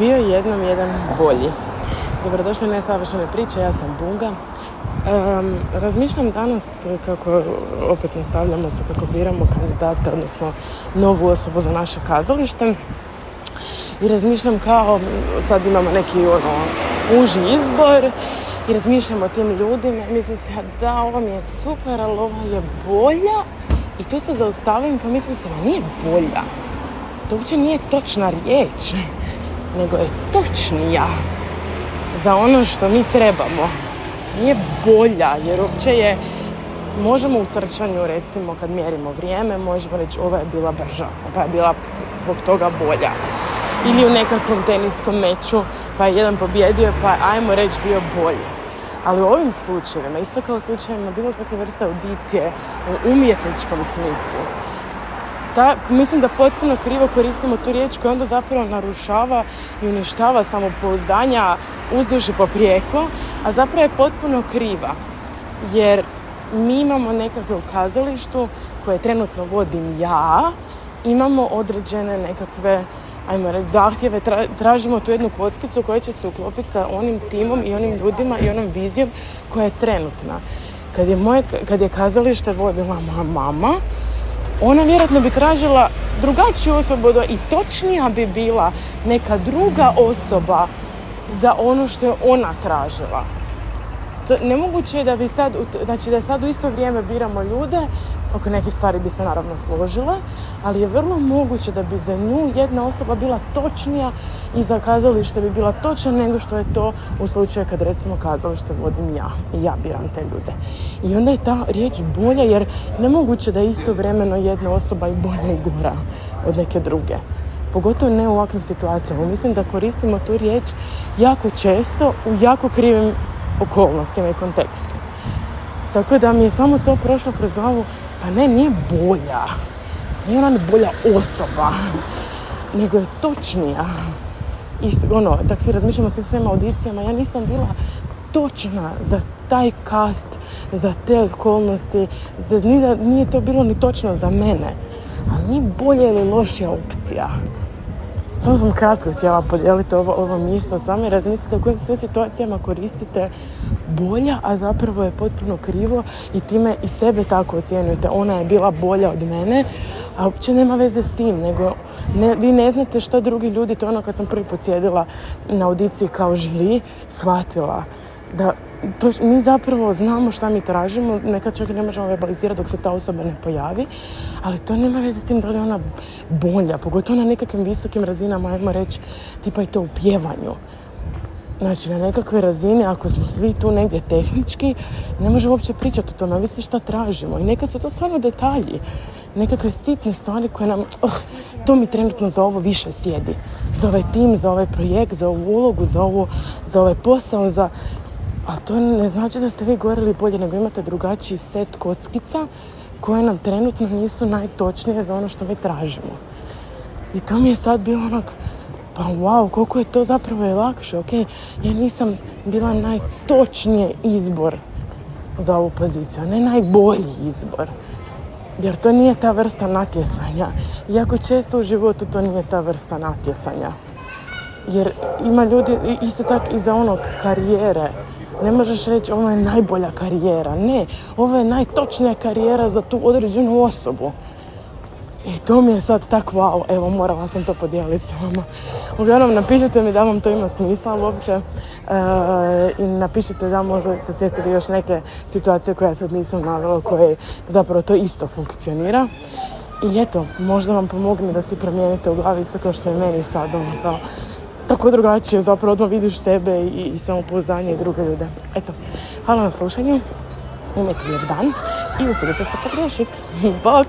bio je jednom jedan bolji. Dobrodošli u nesavršene priče, ja sam Bunga. Um, razmišljam danas kako opet nastavljamo se kako biramo kandidata, odnosno novu osobu za naše kazalište. I razmišljam kao, sad imamo neki ono, uži izbor i razmišljam o tim ljudima i mislim se da ovo mi je super, ali ovo je bolja i tu se zaustavim pa mislim se nije bolja. To uopće nije točna riječ, nego je točnija za ono što mi trebamo. Nije bolja, jer uopće je, možemo u trčanju recimo kad mjerimo vrijeme, možemo reći ova je bila brža, ova je bila zbog toga bolja. Ili u nekakvom teniskom meču, pa je jedan pobjedio, pa ajmo reći bio bolji. Ali u ovim slučajevima, isto kao u slučajevima bilo kakve vrste audicije u umjetničkom smislu, ta, mislim da potpuno krivo koristimo tu riječ koja onda zapravo narušava i uništava samopouzdanja uzduž i poprijeko, a zapravo je potpuno kriva. Jer mi imamo nekakve u kazalištu koje trenutno vodim ja, imamo određene nekakve ajmo reći, zahtjeve, tražimo tu jednu kockicu koja će se uklopiti sa onim timom i onim ljudima i onom vizijom koja je trenutna. Kad je, moje, kad je kazalište vodila moja mama, ona vjerojatno bi tražila drugačiju osobu i točnija bi bila neka druga osoba za ono što je ona tražila. Nemoguće je da bi sad, znači da sad u isto vrijeme biramo ljude oko neke stvari bi se naravno složile, ali je vrlo moguće da bi za nju jedna osoba bila točnija i za kazalište bi bila točna nego što je to u slučaju kad recimo kazalište vodim ja i ja biram te ljude. I onda je ta riječ bolja jer nemoguće da je istovremeno jedna osoba i bolja i gora od neke druge. Pogotovo ne u ovakvim situacijama. Mislim da koristimo tu riječ jako često u jako krivim okolnostima i kontekstu. Tako da mi je samo to prošlo kroz glavu pa ne, nije bolja. Nije ona bolja osoba. Nego je točnija. Isto, ono, tako se razmišljamo sa svema audicijama, ja nisam bila točna za taj kast, za te okolnosti. Nije, nije to bilo ni točno za mene. A nije bolja ili lošija opcija. Samo sam kratko htjela podijeliti ovo, ovo mislo samo i razmislite u kojim sve situacijama koristite bolja, a zapravo je potpuno krivo i time i sebe tako ocjenjujete. Ona je bila bolja od mene, a uopće nema veze s tim, nego ne, vi ne znate što drugi ljudi, to ono kad sam prvi put na audiciji kao žili, shvatila da to, mi zapravo znamo šta mi tražimo, nekad čak ne možemo verbalizirati dok se ta osoba ne pojavi, ali to nema veze s tim da li je ona bolja, pogotovo na nekakvim visokim razinama, ajmo reći, tipa i to u pjevanju. Znači, na nekakve razine, ako smo svi tu negdje tehnički, ne možemo uopće pričati o tome, ovisi šta tražimo. I nekad su to stvarno detalji, nekakve sitne stvari koje nam, oh, to mi trenutno za ovo više sjedi. Za ovaj tim, za ovaj projekt, za ovu ulogu, za, ovu, za ovaj posao, za... A to ne znači da ste vi govorili bolje, nego imate drugačiji set kockica koje nam trenutno nisu najtočnije za ono što mi tražimo. I to mi je sad bilo onak, pa wow, koliko je to zapravo je lakše, ok? Ja nisam bila najtočnije izbor za ovu poziciju, a ne najbolji izbor. Jer to nije ta vrsta natjecanja. Iako često u životu to nije ta vrsta natjecanja. Jer ima ljudi isto tako i za ono karijere. Ne možeš reći ovo je najbolja karijera. Ne, ovo je najtočnija karijera za tu određenu osobu. I to mi je sad tak wow, evo morala sam to podijeliti s vama. Uglavnom napišite mi da vam to ima smisla uopće e, i napišite da možda se sjetili još neke situacije koje ja sad nisam navela koje zapravo to isto funkcionira. I eto, možda vam pomogne da si promijenite u glavi isto kao što je meni sad ono kao tako drugačije, zapravo odmah vidiš sebe i, i samopouzdanje i druge ljude. Eto, hvala na slušanju, imajte lijep dan i usudite se pogriješiti. Bok!